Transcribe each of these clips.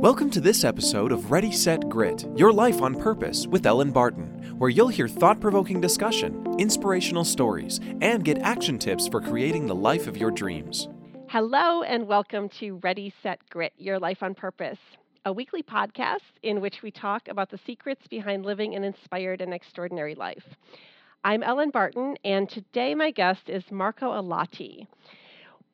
Welcome to this episode of Ready, Set, Grit Your Life on Purpose with Elin Barton, where you'll hear thought provoking discussion, inspirational stories, and get action tips for creating the life of your dreams. Hello, and welcome to Ready, Set, Grit Your Life on Purpose, a weekly podcast in which we talk about the secrets behind living an inspired and extraordinary life. I'm Elin Barton, and today my guest is Marco Alati.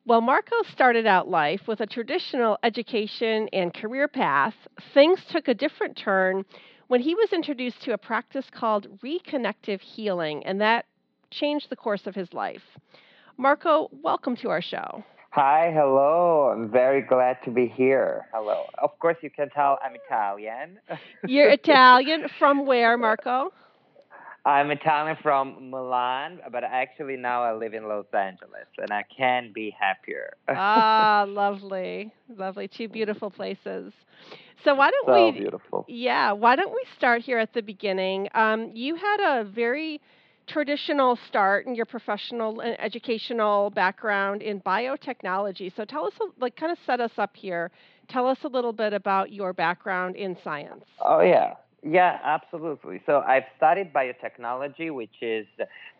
Well, Marco started out life with a traditional education and career path. Things took a different turn when he was introduced to a practice called reconnective healing, and that changed the course of his life. Marco, welcome to our show. Hi, hello. I'm very glad to be here. Hello. Of course, you can tell I'm Italian. You're Italian. From where, Marco? I'm Italian from Milan, but actually now I live in Los Angeles, and I can't be happier. ah, lovely, lovely, two beautiful places. So why don't so we? beautiful. Yeah, why don't we start here at the beginning? Um, you had a very traditional start in your professional and educational background in biotechnology. So tell us, like, kind of set us up here. Tell us a little bit about your background in science. Oh yeah. Yeah, absolutely. So I've studied biotechnology, which is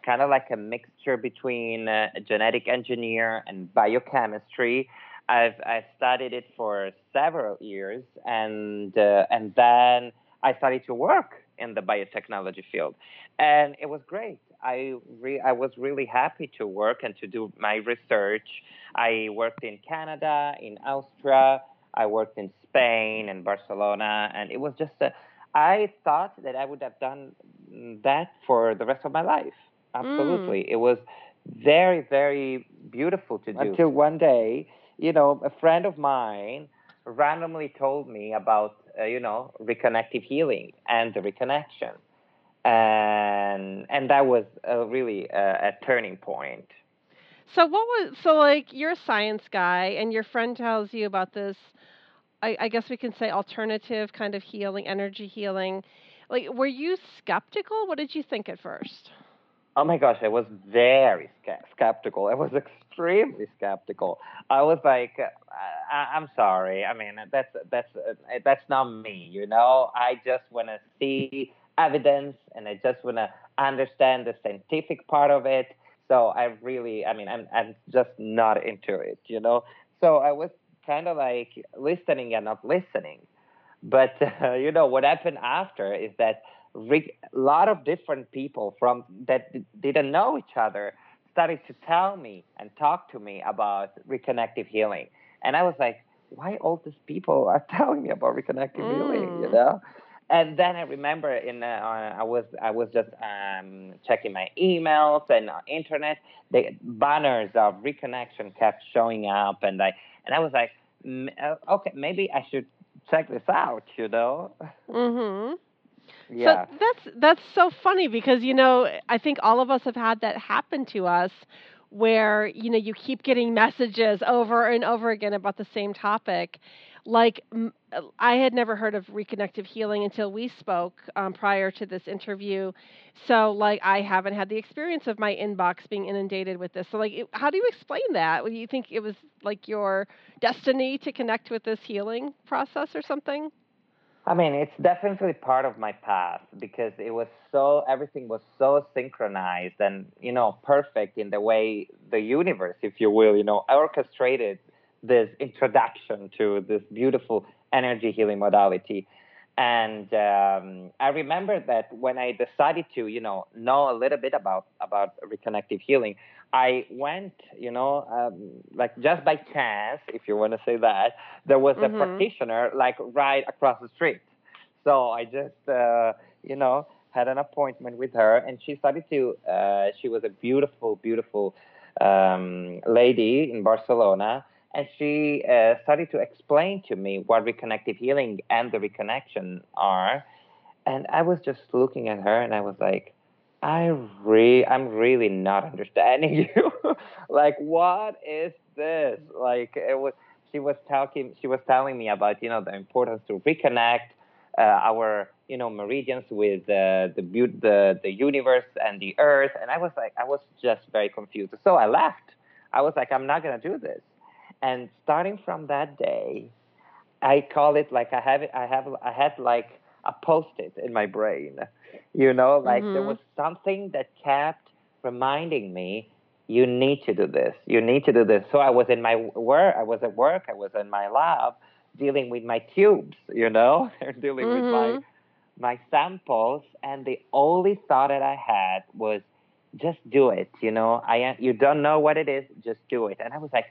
kind of like a mixture between uh, genetic engineer and biochemistry. I've I've studied it for several years, and uh, and then I started to work in the biotechnology field, and it was great. I re- I was really happy to work and to do my research. I worked in Canada, in Austria. I worked in Spain and Barcelona, and it was just a I thought that I would have done that for the rest of my life. Absolutely. Mm. It was very, very beautiful to do. Until one day, you know, a friend of mine randomly told me about, uh, you know, reconnective healing and the reconnection. And, and that was a really a, a turning point. So what was so like you're a science guy and your friend tells you about this I, I guess we can say alternative kind of healing, energy healing. Like, were you skeptical? What did you think at first? Oh my gosh, I was very skeptical. I was extremely skeptical. I was like, I, am sorry. I mean, that's that's that's not me. You know, I just want to see evidence, and I just want to understand the scientific part of it. So I really, I mean, I'm I'm just not into it. You know, so I was kind of like listening and not listening. But uh, you know what happened after is that a lot of different people from that didn't know each other started to tell me and talk to me about reconnective healing, and I was like, why all these people are telling me about reconnective mm. healing? You know. And then I remember in uh, I was I was just um, checking my emails and uh, internet. The banners of reconnection kept showing up, and I and I was like, uh, okay, maybe I should check this out. You know. Mhm. Yeah. So that's that's so funny because you know I think all of us have had that happen to us where you know you keep getting messages over and over again about the same topic like I had never heard of reconnective healing until we spoke um, prior to this interview. So, like, I haven't had the experience of my inbox being inundated with this. So, like, it, how do you explain that? Do you think it was like your destiny to connect with this healing process or something? I mean, it's definitely part of my path because it was so, everything was so synchronized and, you know, perfect in the way the universe, if you will, you know, orchestrated this introduction to this beautiful energy healing modality. And um, I remember that when I decided to, you know, know a little bit about about reconnective healing, I went, you know, um, like just by chance, if you want to say that, there was mm-hmm. a practitioner like right across the street. So I just, uh, you know, had an appointment with her, and she started to. Uh, she was a beautiful, beautiful um, lady in Barcelona and she uh, started to explain to me what reconnective healing and the reconnection are. And i was just looking at her and i was like i re i'm really not understanding you. Like what is this? Like it was she was talking she was telling me about you know the importance to reconnect uh, our you know meridians with uh, the the the universe and the earth. And i was like i was just very confused. So i left. I was like i'm not going to do this And starting from that day, I call it like I have it. I have I had like a post-it in my brain. You know, like mm-hmm. there was something that kept reminding me, you need to do this. You need to do this. So I was in my work. I was at work. I was in my lab, dealing with my tubes. You know, dealing mm-hmm. with my mm-hmm. my samples, and the only thought that I had was, just do it. You know, I you don't know what it is, just do it. And I was like,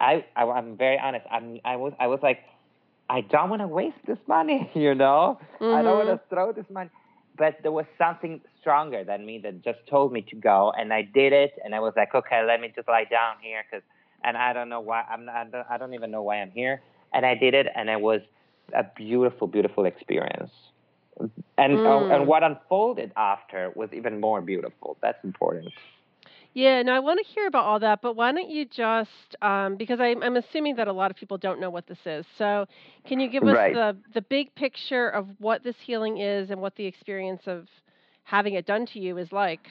I, I am very honest. I'm I was I was like I don't want to waste this money, you know? Mm-hmm. I don't want to mm-hmm. throw this money. But there was something stronger than me that just told me to go, and I did it. And I was like, okay, let me just lie down here, cause, and I don't know why I'm not, I don't even know why I'm here. And I did it, and it was a beautiful, beautiful experience. And mm. uh, and what unfolded after was even more beautiful. That's important. Yeah, no, I want to hear about all that, but why don't you just, um, because I, I'm assuming that a lot of people don't know what this is. So, can you give us right. the the big picture of what this healing is and what the experience of having it done to you is like?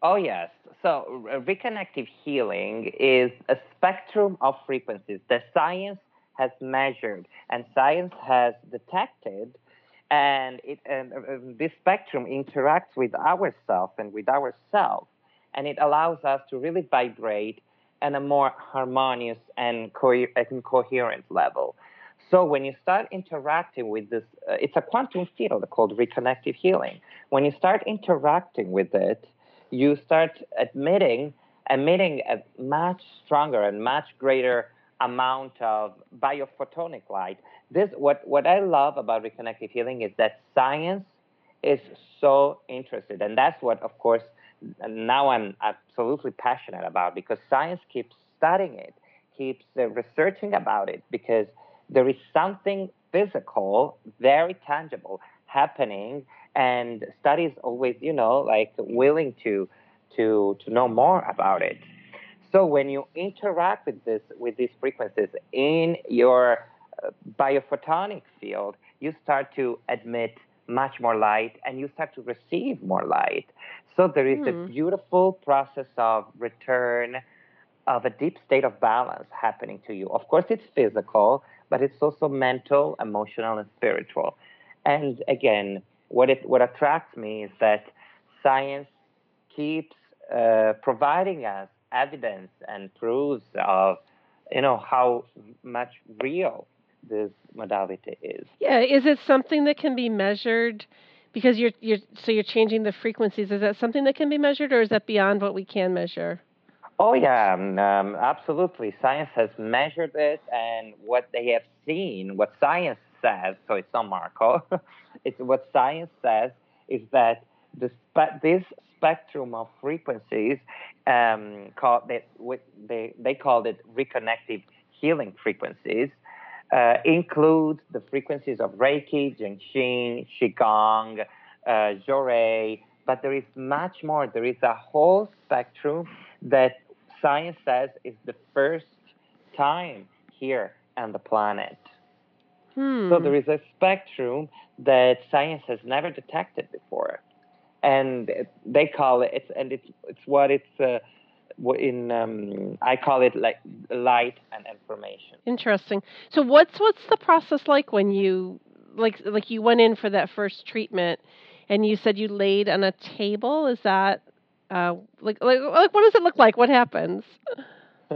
Oh yes. So, reconnective healing is a spectrum of frequencies that science has measured and science has detected and it and uh, this spectrum interacts with ourself and with ourselves and it allows us to really vibrate at a more harmonious and, co- and coherent level. So when you start interacting with this, uh, it's a quantum field called reconnective healing. When you start interacting with it, you start admitting, emitting a much stronger and much greater amount of biophotonic light. This, what, what I love about reconnective healing is that science is so interested, and that's what, of course, now I'm absolutely passionate about because science keeps studying it, keeps uh, researching about it because there is something physical, very tangible happening, and studies always, you know, like willing to to to know more about it. So when you interact with this with these frequencies in your uh, biophotonic field, you start to admit much more light and you start to receive more light. So there is mm. a hmm. beautiful process of return of a deep state of balance happening to you. Of course, it's physical, but it's also mental, emotional, and spiritual. And again, what it what attracts me is that science keeps uh, providing us evidence and proofs of you know how much real this modality is. Yeah, is it something that can be measured? Because you're you're so you're changing the frequencies. Is that something that can be measured, or is that beyond what we can measure? Oh yeah, um, um absolutely. Science has measured it, and what they have seen, what science says. So it's not Marco. it's what science says is that the spe- this spectrum of frequencies um, called they, they they called it reconnective healing frequencies uh, includes the frequencies of Reiki, Jinshin, Qigong, uh, Johrei, but there is much more. There is a whole spectrum that science says is the first time here on the planet. Hmm. So there is a spectrum that science has never detected before, and they call it. It's and it's it's what it's. Uh, in um, I call it like light and information. Interesting. So what's what's the process like when you like like you went in for that first treatment and you said you laid on a table? Is that uh, like, like like what does it look like? What happens?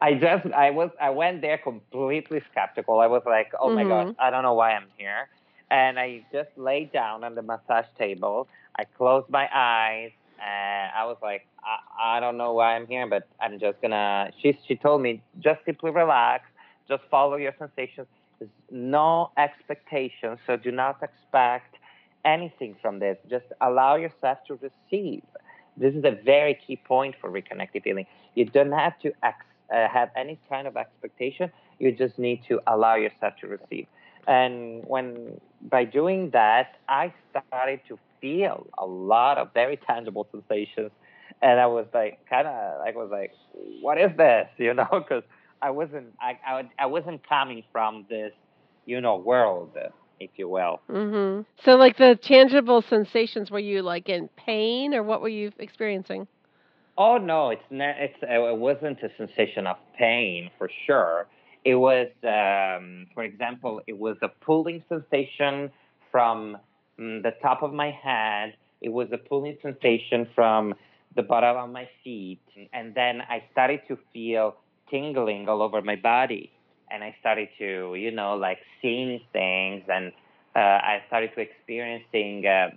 I just I was I went there completely skeptical. I was like, oh mm-hmm. my gosh, I don't know why I'm here. And I just laid down on the massage table. I closed my eyes and I was like, I, I don't know why I'm here, but I'm just gonna. She she told me just simply relax, just follow your sensations. There's no expectations, so do not expect anything from this. Just allow yourself to receive. This is a very key point for reconnective healing. You don't have to ex- uh, have any kind of expectation. You just need to allow yourself to receive. And when by doing that, I started to feel a lot of very tangible sensations. And I was like, kind of, I was like, what is this? You know, because I wasn't, I, I, I wasn't coming from this, you know, world, if you will. Mm-hmm. So, like the tangible sensations, were you like in pain, or what were you experiencing? Oh no, it's not. It's it wasn't a sensation of pain for sure. It was, um, for example, it was a pulling sensation from the top of my head. It was a pulling sensation from the bottom of my feet, and then I started to feel tingling all over my body, and I started to, you know, like seeing things, and uh, I started to experiencing. Uh,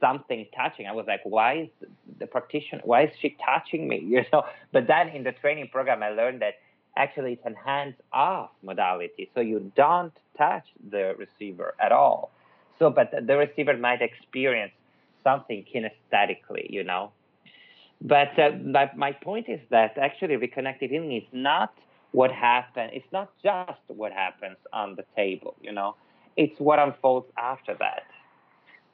something touching. I was like, why is the practitioner, why is she touching me? You know, but then in the training program, I learned that actually it's a hands-off modality, so you don't touch the receiver at all. So, but the receiver might experience something kinesthetically, you know. But uh, my, my point is that actually reconnective healing is not what happens. It's not just what happens on the table, you know. It's what unfolds after that.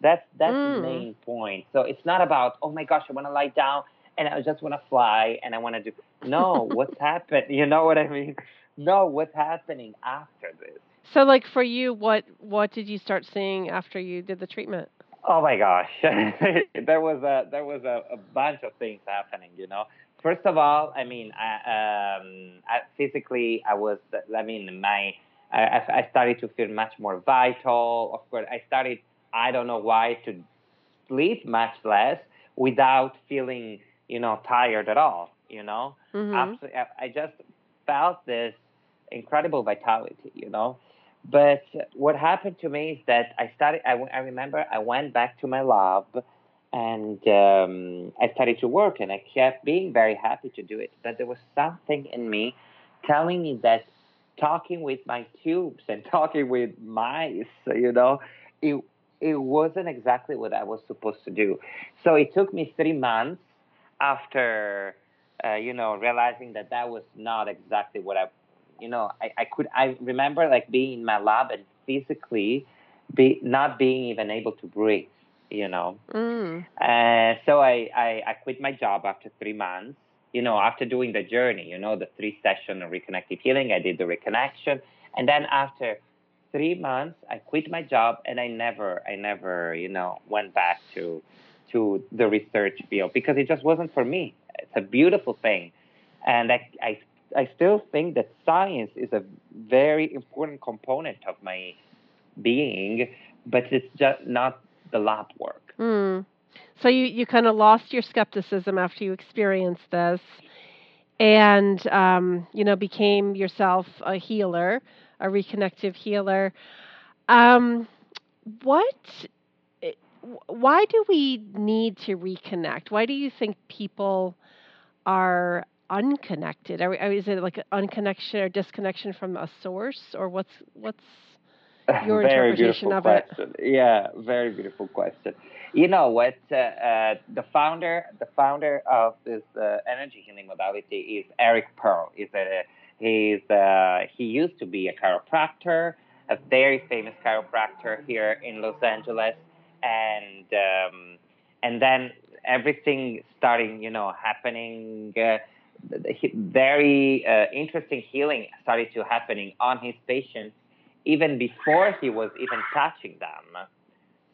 That's that's mm. the main point. So it's not about oh my gosh, I want to lie down and I just want to fly and I want to do. No, what's happened? You know what I mean? No, what's happening after this? So, like for you, what what did you start seeing after you did the treatment? Oh my gosh, there was a there was a, a, bunch of things happening. You know, first of all, I mean, I, um, I, physically, I was. I mean, my I, I started to feel much more vital. Of course, I started I don't know why to sleep much less without feeling, you know, tired at all. You know, mm-hmm. Absolutely, I just felt this incredible vitality. You know, but what happened to me is that I started. I, I remember I went back to my lab and um, I started to work, and I kept being very happy to do it. But there was something in me telling me that talking with my tubes and talking with mice, you know, it it wasn't exactly what I was supposed to do. So it took me three months after, uh, you know, realizing that that was not exactly what I, you know, I, I could, I remember like being in my lab and physically be not being even able to breathe, you know. Mm. Uh, so I, I, I quit my job after three months, you know, after doing the journey, you know, the three session of reconnective healing, I did the reconnection. And then after three months, I quit my job and I never, I never, you know, went back to to the research field because it just wasn't for me. It's a beautiful thing, and I, I, I still think that science is a very important component of my being, but it's just not the lab work. Mm. So you, you kind of lost your skepticism after you experienced this, and um, you know became yourself a healer a reconnective healer. Um, what? Eh, why do we need to reconnect? Why do you think people are unconnected? Are, is it like an unconnection or disconnection from a source, or what's what's your very interpretation of question. it? Yeah, very beautiful question. You know what? Uh, uh, the founder, the founder of this uh, energy healing modality is Eric Pearl. Is a He's uh, he used to be a chiropractor, a very famous chiropractor here in Los Angeles, and um, and then everything starting, you know, happening. Very uh, interesting healing started to happening on his patients even before he was even touching them.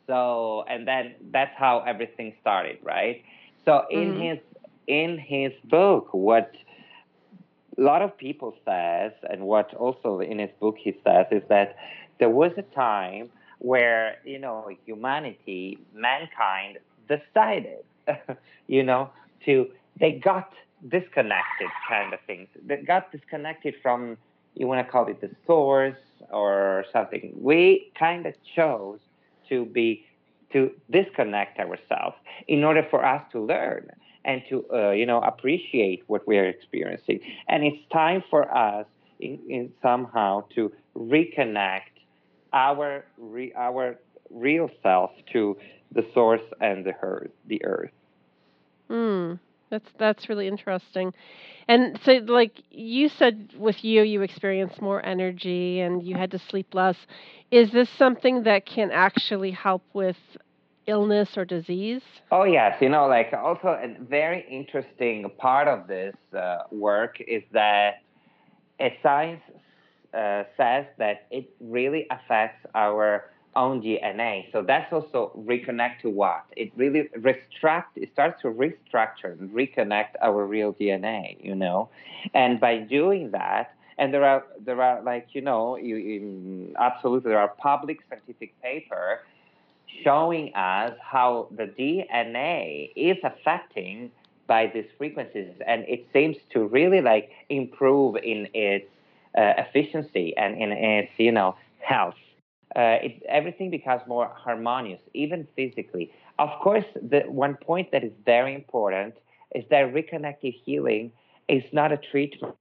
So, and then that's how everything started, right? So in mm-hmm. his in his book, what a lot of people says, and what also in his book he says, is that there was a time where you know humanity, mankind, decided, you know, to they got disconnected, kind of things. that got disconnected from you want to call it the source or something. We kind of chose to be to disconnect ourselves in order for us to learn and to uh, you know appreciate what we are experiencing. And it's time for us in, in somehow to reconnect our re, our real self to the source and the earth. The earth. Hmm. That's that's really interesting. And so like you said with you you experienced more energy and you had to sleep less. Is this something that can actually help with illness or disease? Oh, yes. You know, like also a very interesting part of this uh, work is that a science uh, says that it really affects our own DNA. So that's also reconnect to what? It really restruct it starts to restructure and reconnect our real DNA, you know. And by doing that, and there are there are like you know you, absolutely there are public scientific paper showing us how the DNA is affecting by these frequencies, and it seems to really like improve in its uh, efficiency and in its you know health uh, it, everything becomes more harmonious, even physically. Of course, the one point that is very important is that reconnective healing is not a treatment.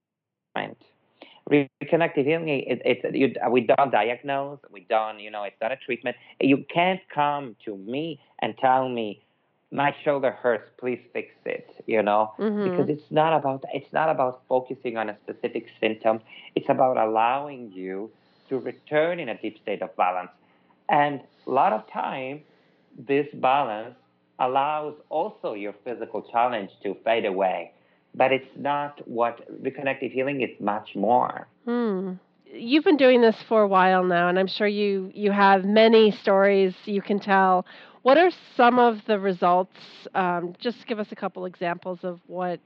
Reconnective healing, it, it, you, we don't diagnose, we don't, you know, it's not a treatment. You can't come to me and tell me, my shoulder hurts, please fix it, you know, mm-hmm. because it's not about, it's not about focusing on a specific symptom. It's about allowing you to return in a deep state of balance. And a lot of time, this balance allows also your physical challenge to fade away. But it's not what reconnective healing is much more. Hmm. You've been doing this for a while now, and I'm sure you, you have many stories you can tell. What are some of the results? Um, just give us a couple examples of what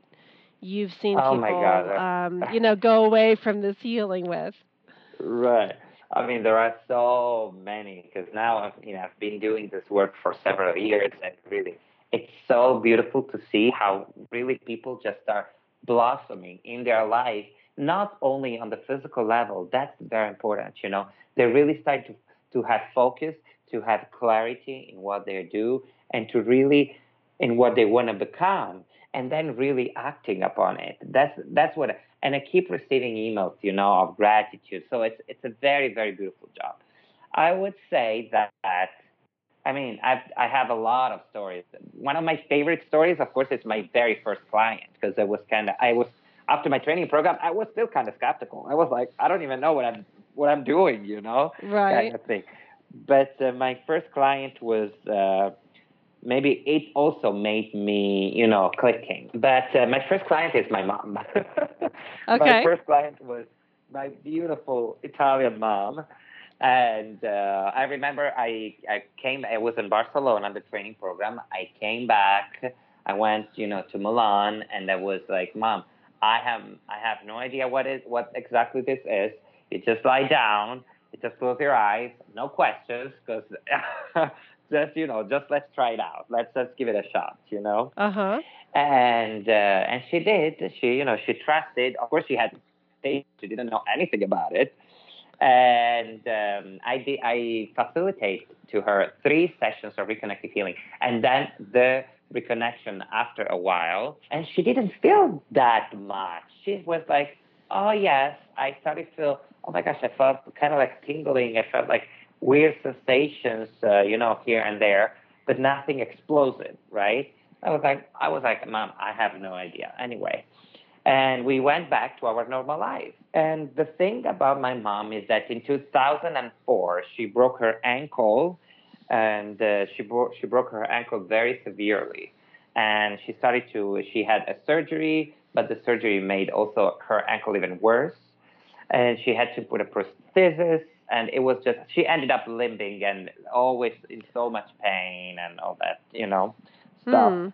you've seen oh people, um, you know, go away from this healing with. Right. I mean, there are so many because now I've, you know I've been doing this work for several years, and really, it's so beautiful to see how really people just are blossoming in their life, not only on the physical level. That's very important. You know, they really start to to have focus, to have clarity in what they do, and to really in what they want to become, and then really acting upon it. That's that's what and I keep receiving emails, you know, of gratitude. So it's it's a very very beautiful job. I would say that, I mean I've I have a lot of stories. One of my favorite stories, of course, is my very first client because I was kind of I was after my training program I was still kind of skeptical. I was like I don't even know what I'm what I'm doing, you know, right? Kind of thing. But uh, my first client was. Uh, maybe it also made me, you know, clicking. But uh, my first client is my mom. okay. My first client was my beautiful Italian mom. And uh, I remember I, I came, I was in Barcelona on the training program. I came back, I went, you know, to Milan, and I was like, Mom, I have, I have no idea what is, what exactly this is. You just lie down, you just close your eyes, no questions, because just you know just let's try it out. Let's just give it a shot you know? Uh-huh. And uh, and she did. She you know she trusted. Of course she had she didn't know anything about it. And um, I did, I facilitate to her three sessions of reconnective healing, and then the reconnection after a while, and she didn't feel that much. She was like, "Oh yes," I started to feel, "Oh my gosh," I felt kind of like tingling. I felt like weird sensations, uh, you know, here and there, but nothing explosive, right? I was like, I was like, Mom, I have no idea. Anyway, and we went back to our normal life. And the thing about my mom is that in 2004 she broke her ankle, and uh, she broke she broke her ankle very severely, and she started to she had a surgery, but the surgery made also her ankle even worse, and she had to put a prosthesis and it was just she ended up limping and always in so much pain and all that you know stuff. Hmm.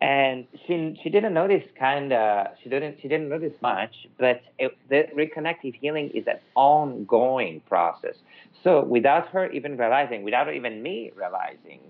and she she didn't notice kind of she didn't she didn't notice much but it, the reconnective healing is an ongoing process. So without her even realizing without even me realizing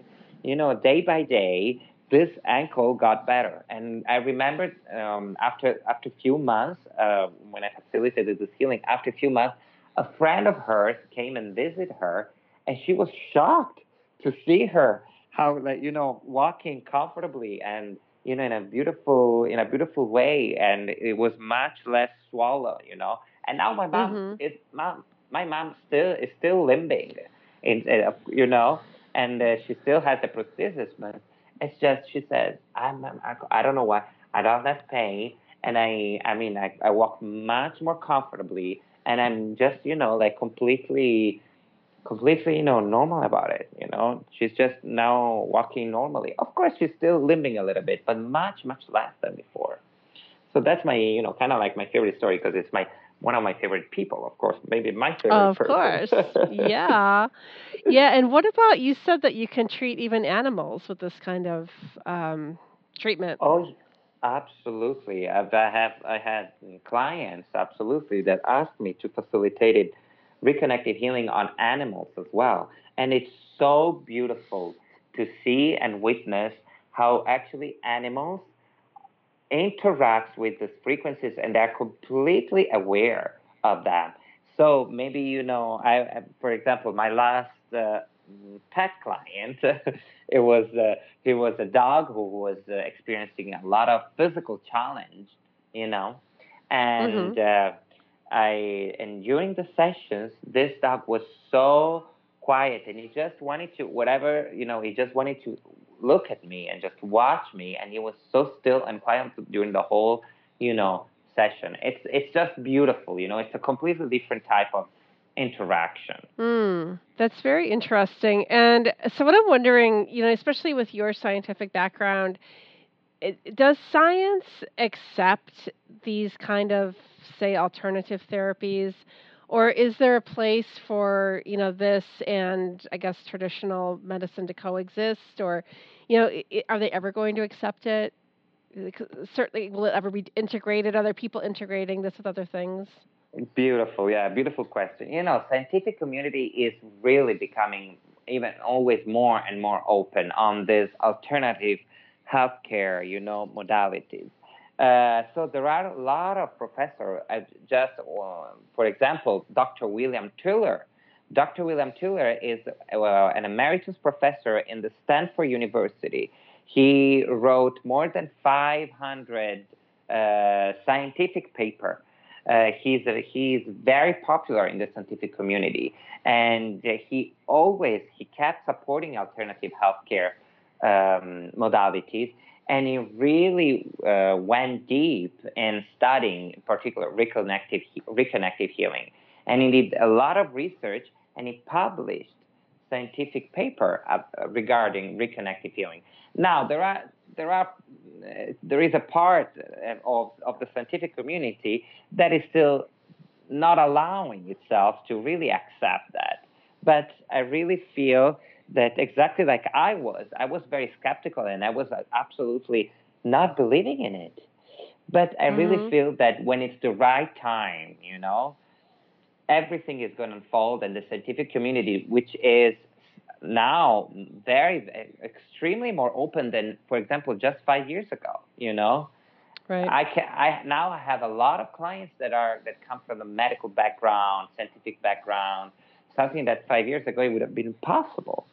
you know day by day this ankle got better. And i remember um, after after a few months uh, when i facilitated this healing after a few months a friend of hers came and visited her, and she was shocked to see her how like you know walking comfortably and you know in a beautiful in a beautiful way, and it was much less swollen, you know. And now my mom mm-hmm. is mom. My mom still is still limping, in, uh, you know, and uh, she still has the prosthesis, but it's just she says I'm, I'm I don't know why I don't have pain, and I I mean I I walk much more comfortably and I'm just, you know, like completely, completely, you know, normal about it. You know, she's just now walking normally. Of course, she's still limping a little bit, but much, much less than before. So that's my, you know, kind of like my favorite story because it's my one of my favorite people, of course, maybe my favorite Of person. course. Yeah. Yeah. And what about you said that you can treat even animals with this kind of um, treatment? Oh, absolutely. I've, I have I had clients absolutely that asked me to facilitate it, reconnective healing on animals as well, and it's so beautiful to see and witness how actually animals interacts with these frequencies and they're completely aware of them. So maybe you know, I, for example, my last uh, pet client, it was uh, he was a dog who was uh, experiencing a lot of physical challenge, you know, and Mm-hmm. uh, I and during the sessions, this dog was so quiet and he just wanted to whatever you know he just wanted to look at me and just watch me and he was so still and quiet during the whole you know session. It's it's just beautiful you know? It's a completely different type of interaction Hmm, that's very interesting. And so, what I'm wondering, you know, especially with your scientific background, it, does science accept these kind of, say, alternative therapies, or is there a place for, you know, this and I guess traditional medicine to coexist, or, you know, are they ever going to accept it? Certainly, will it ever be integrated? Are there people integrating this with other things? Beautiful yeah beautiful question. You know scientific community is really becoming even always more and more open on this alternative healthcare you know modalities. Uh, so there are a lot of professors uh, just uh, for example dr william Tiller. dr william Tiller is uh, an emeritus professor in the stanford university. He wrote more than 500 uh, scientific paper uh, he's he's very popular in the scientific community, and he always he kept supporting alternative healthcare um, modalities, and he really uh, went deep in studying, in particular, reconnective reconnective healing, and he did a lot of research, and he published scientific paper uh, regarding reconnective healing. Now there are there are uh, there is a part of of the scientific community that is still not allowing itself to really accept that. But I really feel that exactly like I was, I was very skeptical and I was uh, absolutely not believing in it. But I really Mhm. feel that when it's the right time, you know, everything is going to unfold, and the scientific community, which is now very extremely more open than, for example, just five years ago. You know, Right. I can I now I have a lot of clients that are that come from a medical background, scientific background, something that five years ago it would have been impossible.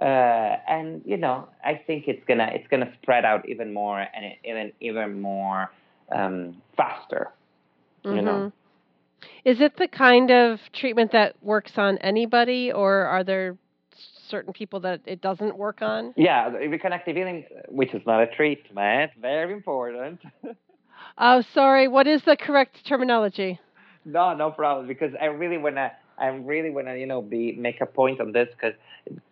Uh, and you know, I think it's gonna it's gonna spread out even more and even even more um, faster. You know. Mhm. Is it the kind of treatment that works on anybody, or are there certain people that it doesn't work on? Yeah, reconnective healing, which is not a treatment, very important. Oh, sorry. What is the correct terminology? no, no problem. Because I really wanna, I really wanna, you know, be make a point on this because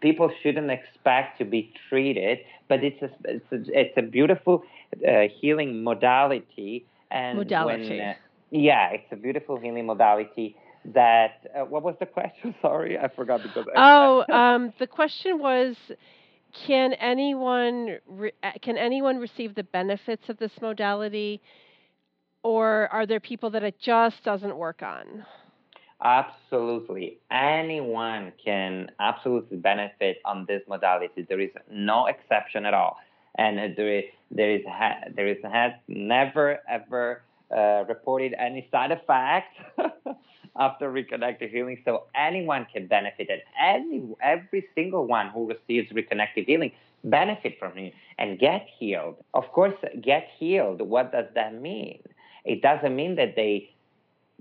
people shouldn't expect to be treated, but it's a, it's a, it's a beautiful uh, healing modality. And Modality. When, uh, yeah, it's a beautiful healing modality. That uh, what was the question? Sorry, I forgot because. I- Oh, um, the question was, can anyone re- uh, can anyone receive the benefits of this modality, or are there people that it just doesn't work on? Absolutely. Anyone can absolutely benefit on this modality. There is no exception at all. And there is, there is, ha- there is has never ever uh, reported any side effects after reconnective healing. So anyone can benefit, and any, every single one who receives reconnective healing benefit from it and get healed. Of course, get healed. What does that mean? It doesn't mean that they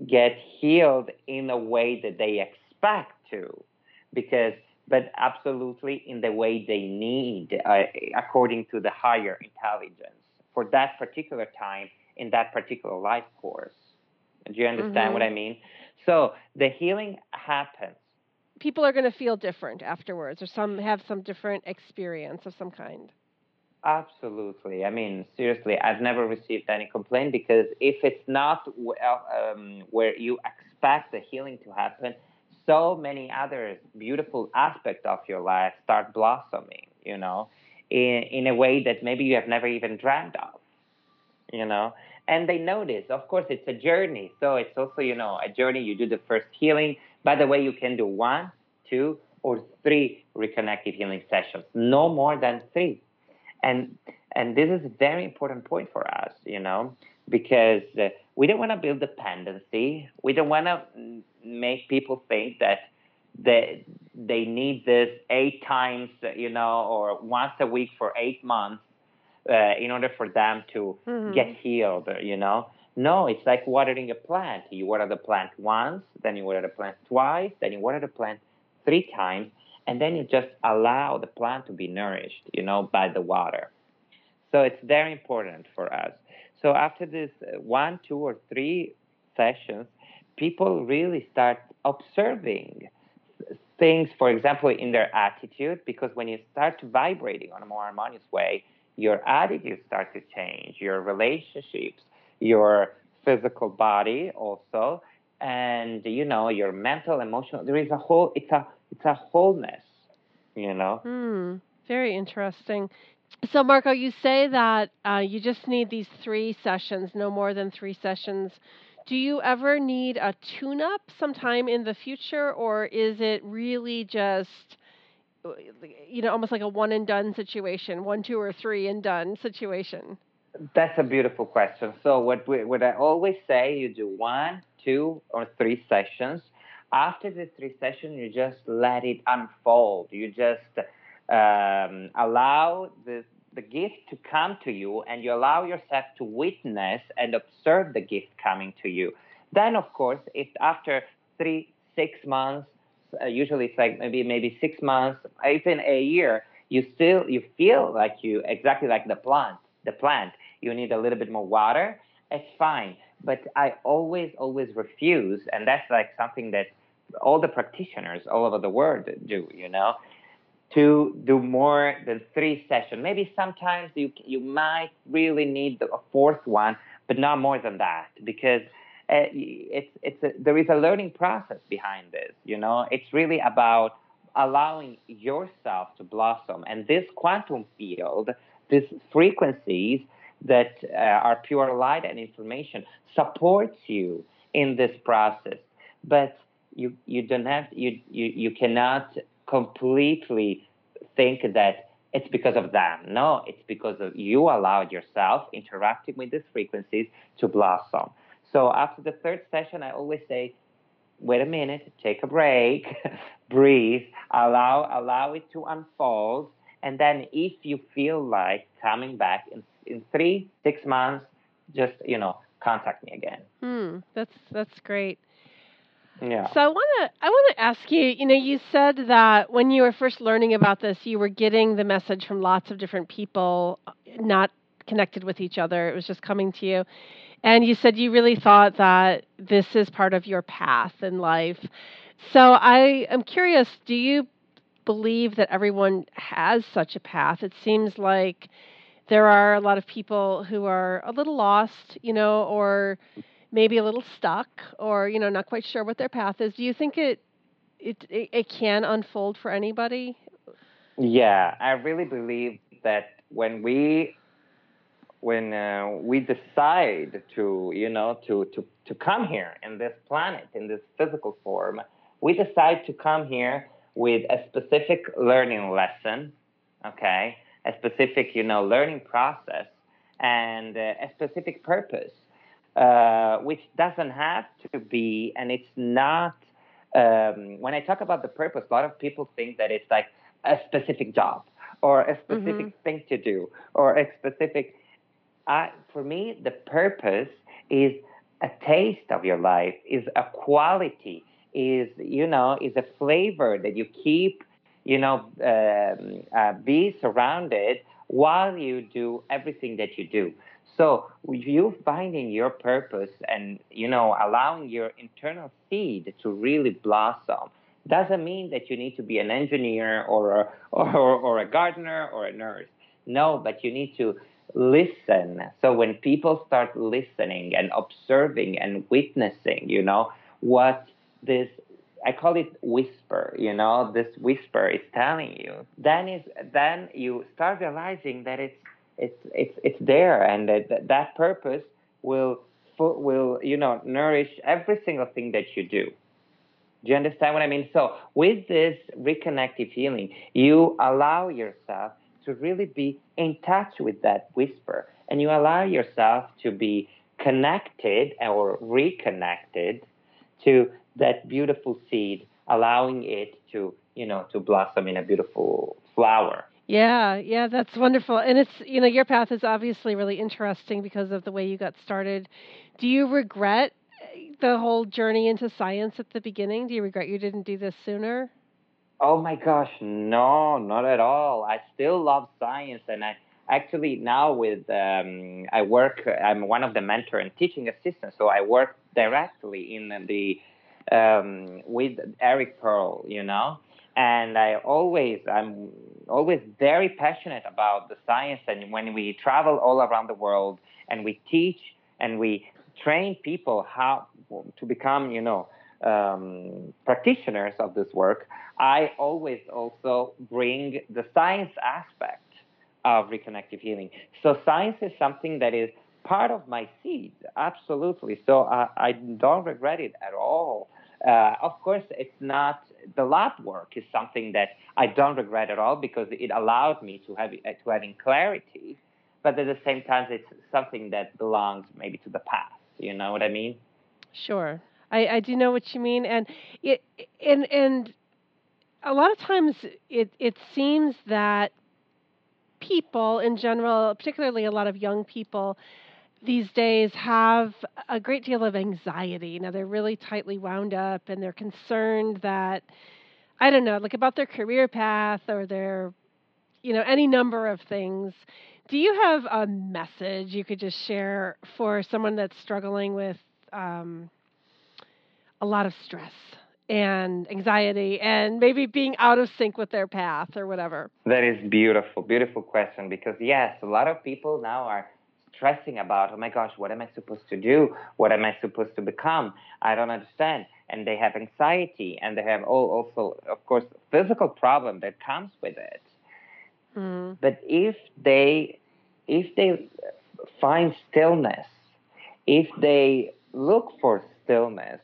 get healed in a way that they expect to because but absolutely in the way they need uh, according to the higher intelligence for that particular time in that particular life course do you understand what Mhm. i mean so the healing happens People are going to feel different afterwards, or some have some different experience of some kind. Absolutely. I mean, seriously, I've never received any complaint because if it's not um, where you expect the healing to happen, so many other beautiful aspects of your life start blossoming, you know, in, in a way that maybe you have never even dreamed of, you know. And they notice, of course, it's a journey. So it's also, you know, a journey. You do the first healing. By the way, you can do one, two, or three reconnective healing sessions, no more than three and and this is a very important point for us, you know, because uh, we don't want to build dependency. We don't want to make people think that they they need this eight times, you know, or once a week for eight months uh, in order for them to mm-hmm. get healed, you know. No, it's like watering a plant. You water the plant once, then you water the plant twice, then you water the plant three times, and then you just allow the plant to be nourished, you know, by the water. So it's very important for us. So after this uh, one, two, or three sessions, people really start observing things, for example, in their attitude, because when you start vibrating on a more harmonious way, your attitude starts to change, your relationships, your physical body also, and you know your mental, emotional. There is a whole. It's a it's a wholeness, you know. Hmm. Very interesting. So, Marco, you say that uh, you just need these three sessions, no more than three sessions. Do you ever need a tune up sometime in the future, or is it really just, you know, almost like a one and done situation, one, two, or three and done situation? That's a beautiful question. So, what, we, what I always say, you do one, two, or three sessions after the three sessions, you just let it unfold. You just um, allow the, the gift to come to you and you allow yourself to witness and observe the gift coming to you. Then, of course, if after three, six months, uh, usually it's like maybe maybe six months, even a year, you still you feel like you exactly like the plant. The plant, you need a little bit more water. It's fine, but I always always refuse, and that's like something that all the practitioners all over the world do, you know, to do more than three sessions. Maybe sometimes you you might really need a fourth one, but not more than that because uh, it's it's a, there is a learning process behind this. You know, it's really about allowing yourself to blossom, and this quantum field, these frequencies that uh, are pure light and information supports you in this process, but you you don't have you you you cannot completely think that it's because of them. No, it's because of you allowed yourself interacting with these frequencies to blossom. So after the third session, I always say, wait a minute, take a break, breathe, allow allow it to unfold, and then if you feel like coming back in in three six months, just you know contact me again. Hmm, that's that's great. Yeah. So I want to I want to ask you, you know, you said that when you were first learning about this, you were getting the message from lots of different people not connected with each other. It was just coming to you. And you said you really thought that this is part of your path in life. So I am curious, do you believe that everyone has such a path? It seems like there are a lot of people who are a little lost, you know, or maybe a little stuck or you know not quite sure what their path is do you think it it it, can unfold for anybody yeah i really believe that when we when uh, we decide to you know to to to come here in this planet in this physical form we decide to come here with a specific learning lesson okay a specific you know learning process and uh, a specific purpose uh, which doesn't have to be, and it's not. Um, when I talk about the purpose, a lot of people think that it's like a specific job or a specific mm-hmm. thing to do or a specific. Uh, for me, the purpose is a taste of your life, is a quality, is you know, is a flavor that you keep, you know, um, uh, be surrounded while you do everything that you do. So you finding your purpose and you know allowing your internal seed to really blossom doesn't mean that you need to be an engineer or a, or, or a gardener or a nurse. No, but you need to listen. So when people start listening and observing and witnessing, you know, what this I call it whisper, you know, this whisper is telling you, then is then you start realizing that it's it's it's it's there and that that purpose will will you know nourish every single thing that you do. Do you understand what I mean? So with this reconnective healing, you allow yourself to really be in touch with that whisper and you allow yourself to be connected or reconnected to that beautiful seed, allowing it to, you know, to blossom in a beautiful flower. Yeah, yeah, that's wonderful. And it's, you know, your path is obviously really interesting because of the way you got started. Do you regret the whole journey into science at the beginning? Do you regret you didn't do this sooner? Oh my gosh, no, not at all. I still love science, and I actually now with um, I work. I'm one of the mentor and teaching assistants, so I work directly in the um, with Eric Pearl, you know. And I always, I'm always very passionate about the science. And when we travel all around the world and we teach and we train people how to become, you know, um, practitioners of this work, I always also bring the science aspect of reconnective healing. So science is something that is part of my seed, absolutely. So I, I don't regret it at all. Uh, of course, it's not the lab work is something that I don't regret at all because it allowed me to have to having clarity. But at the same time, it's something that belongs maybe to the past. You know what I mean? Sure, I, I do know what you mean, and it and and a lot of times it it seems that people in general, particularly a lot of young people, these days have a great deal of anxiety. Now they're really tightly wound up and they're concerned that I don't know, like about their career path or their you know, any number of things. Do you have a message you could just share for someone that's struggling with um, a lot of stress and anxiety and maybe being out of sync with their path or whatever? That is beautiful, beautiful question because yes, a lot of people now are stressing about, oh my gosh, what am I supposed to do? What am I supposed to become? I don't understand. And they have anxiety and they have all also, of course, physical problem that comes with it. Mm. But if they if they find stillness, if they look for stillness,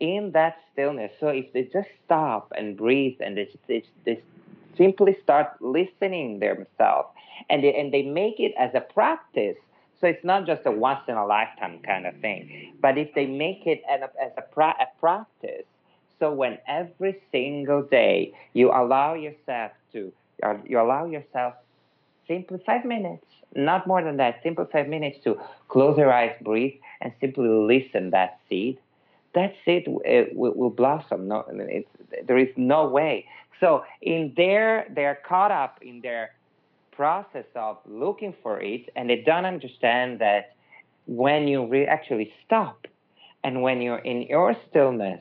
in that stillness, so if they just stop and breathe and they, they, they simply start listening themselves and they, and they make it as a practice so it's not just a once in a lifetime kind of thing. But if they make it as a, pra- a practice, so when every single day you allow yourself to, uh, you allow yourself simply five minutes, not more than that, simply five minutes to close your eyes, breathe, and simply listen that seed, that seed it will, eh, will blossom. No, there is no way. So in there, they're caught up in their process of looking for it and they don't understand that when you re- actually stop and when you're in your stillness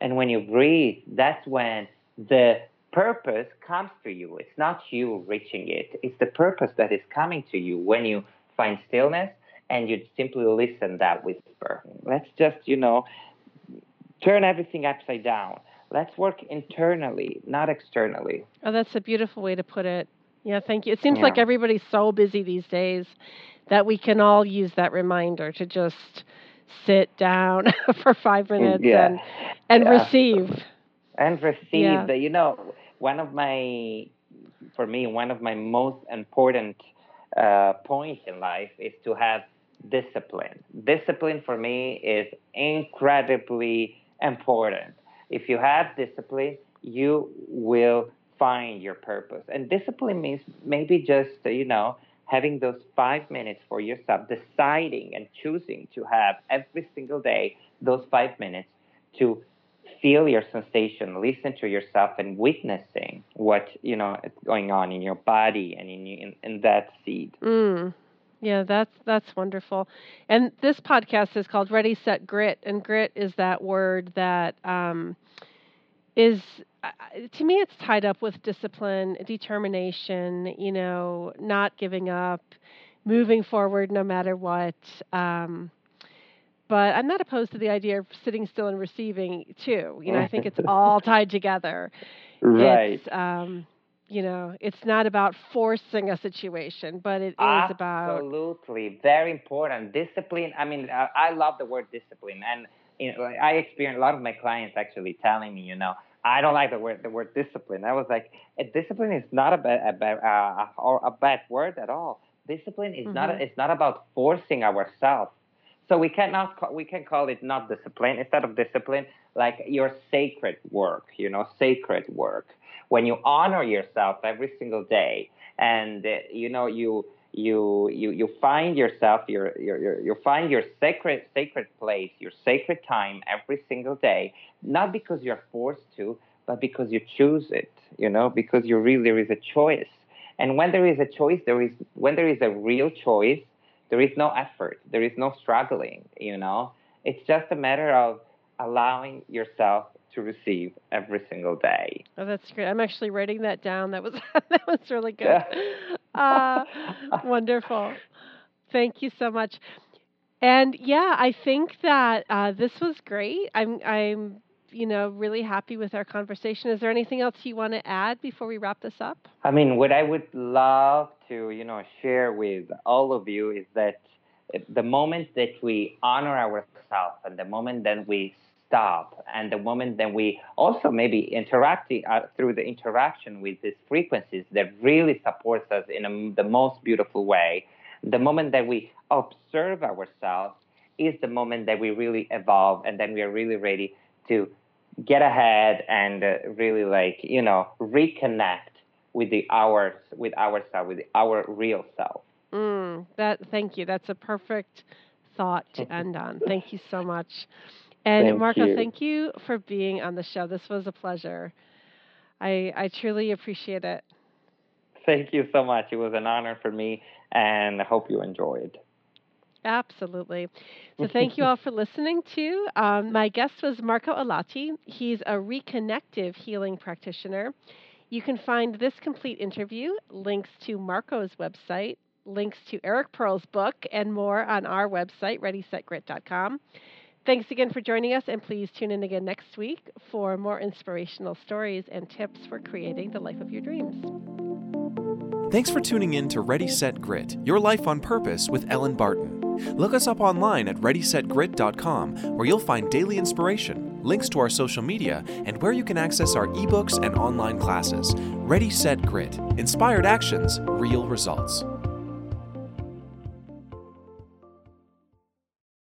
and when you breathe, that's when the purpose comes to you. It's not you reaching it, it's the purpose that is coming to you when you find stillness and you simply listen that whisper. Let's just, you know, turn everything upside down. Let's work internally, not externally. Oh, that's a beautiful way to put it. Yeah, thank you. It seems yeah. like everybody's so busy these days that we can all use that reminder to just sit down for five minutes yeah. and and yeah. receive. And receive. Yeah. The, you know, one of my, for me, one of my most important uh, points in life is to have discipline. Discipline for me is incredibly important. If you have discipline, you will find your purpose. And discipline means maybe just, you know, having those five minutes for yourself, deciding and choosing to have every single day those five minutes to feel your sensation, listen to yourself, and witnessing what you know is going on in your body and in in, in that seed. Mm. Yeah, that's that's wonderful. And this podcast is called Ready Set Grit, and grit is that word that um, is uh, to me it's tied up with discipline, determination, you know, not giving up, moving forward no matter what. Um, but I'm not opposed to the idea of sitting still and receiving too. You know, I think it's all tied together. Right. It's, um, you know, it's not about forcing a situation, but it is Absolutely. about absolutely very important discipline. I mean, I, I love the word discipline, and you know, I experience a lot of my clients actually telling me, you know, I don't like the word the word discipline. I was like, "A discipline is not a bad a bad, uh, or a bad word at all. Discipline is mm-hmm. not it's not about forcing ourselves. So we cannot call, we can call it not discipline instead of discipline like your sacred work, you know, sacred work. When you honor yourself every single day, and uh, you know you you you you find yourself your your, you find your sacred sacred place your sacred time every single day not because you're forced to but because you choose it you know because you really there is a choice. And when there is a choice there is when there is a real choice there is no effort there is no struggling you know. It's just a matter of allowing yourself to receive every single day. Oh, that's great. I'm actually writing that down. That was that was really good. uh, wonderful. Thank you so much. And yeah, I think that uh, this was great. I'm I'm you know really happy with our conversation. Is there anything else you want to add before we wrap this up? I mean, what I would love to you know share with all of you is that the moment that we honor ourselves and the moment that we stop. And the moment that we also maybe interacting uh, through the interaction with these frequencies that really supports us in a, the most beautiful way, the moment that we observe ourselves is the moment that we really evolve and then we are really ready to get ahead and uh, really like, you know, reconnect with the ours, with ourselves, with our real self. Mm, that thank you. That's a perfect thought to end on. Thank you so much. And thank Marco, you. thank you for being on the show. This was a pleasure. I I truly appreciate it. Thank you so much. It was an honor for me, and I hope you enjoyed. Absolutely. So, thank you all for listening to. Um, my guest was Marco Alati. He's a reconnective healing practitioner. You can find this complete interview, links to Marco's website, links to Eric Pearl's book, and more on our website, readysetgrit.com. Thanks again for joining us, and please tune in again next week for more inspirational stories and tips for creating the life of your dreams. Thanks for tuning in to Ready Set Grit, Your Life on Purpose with Elin Barton. Look us up online at ReadySetGrit.com, where you'll find daily inspiration, links to our social media, and where you can access our ebooks and online classes. Ready Set Grit Inspired Actions, Real Results.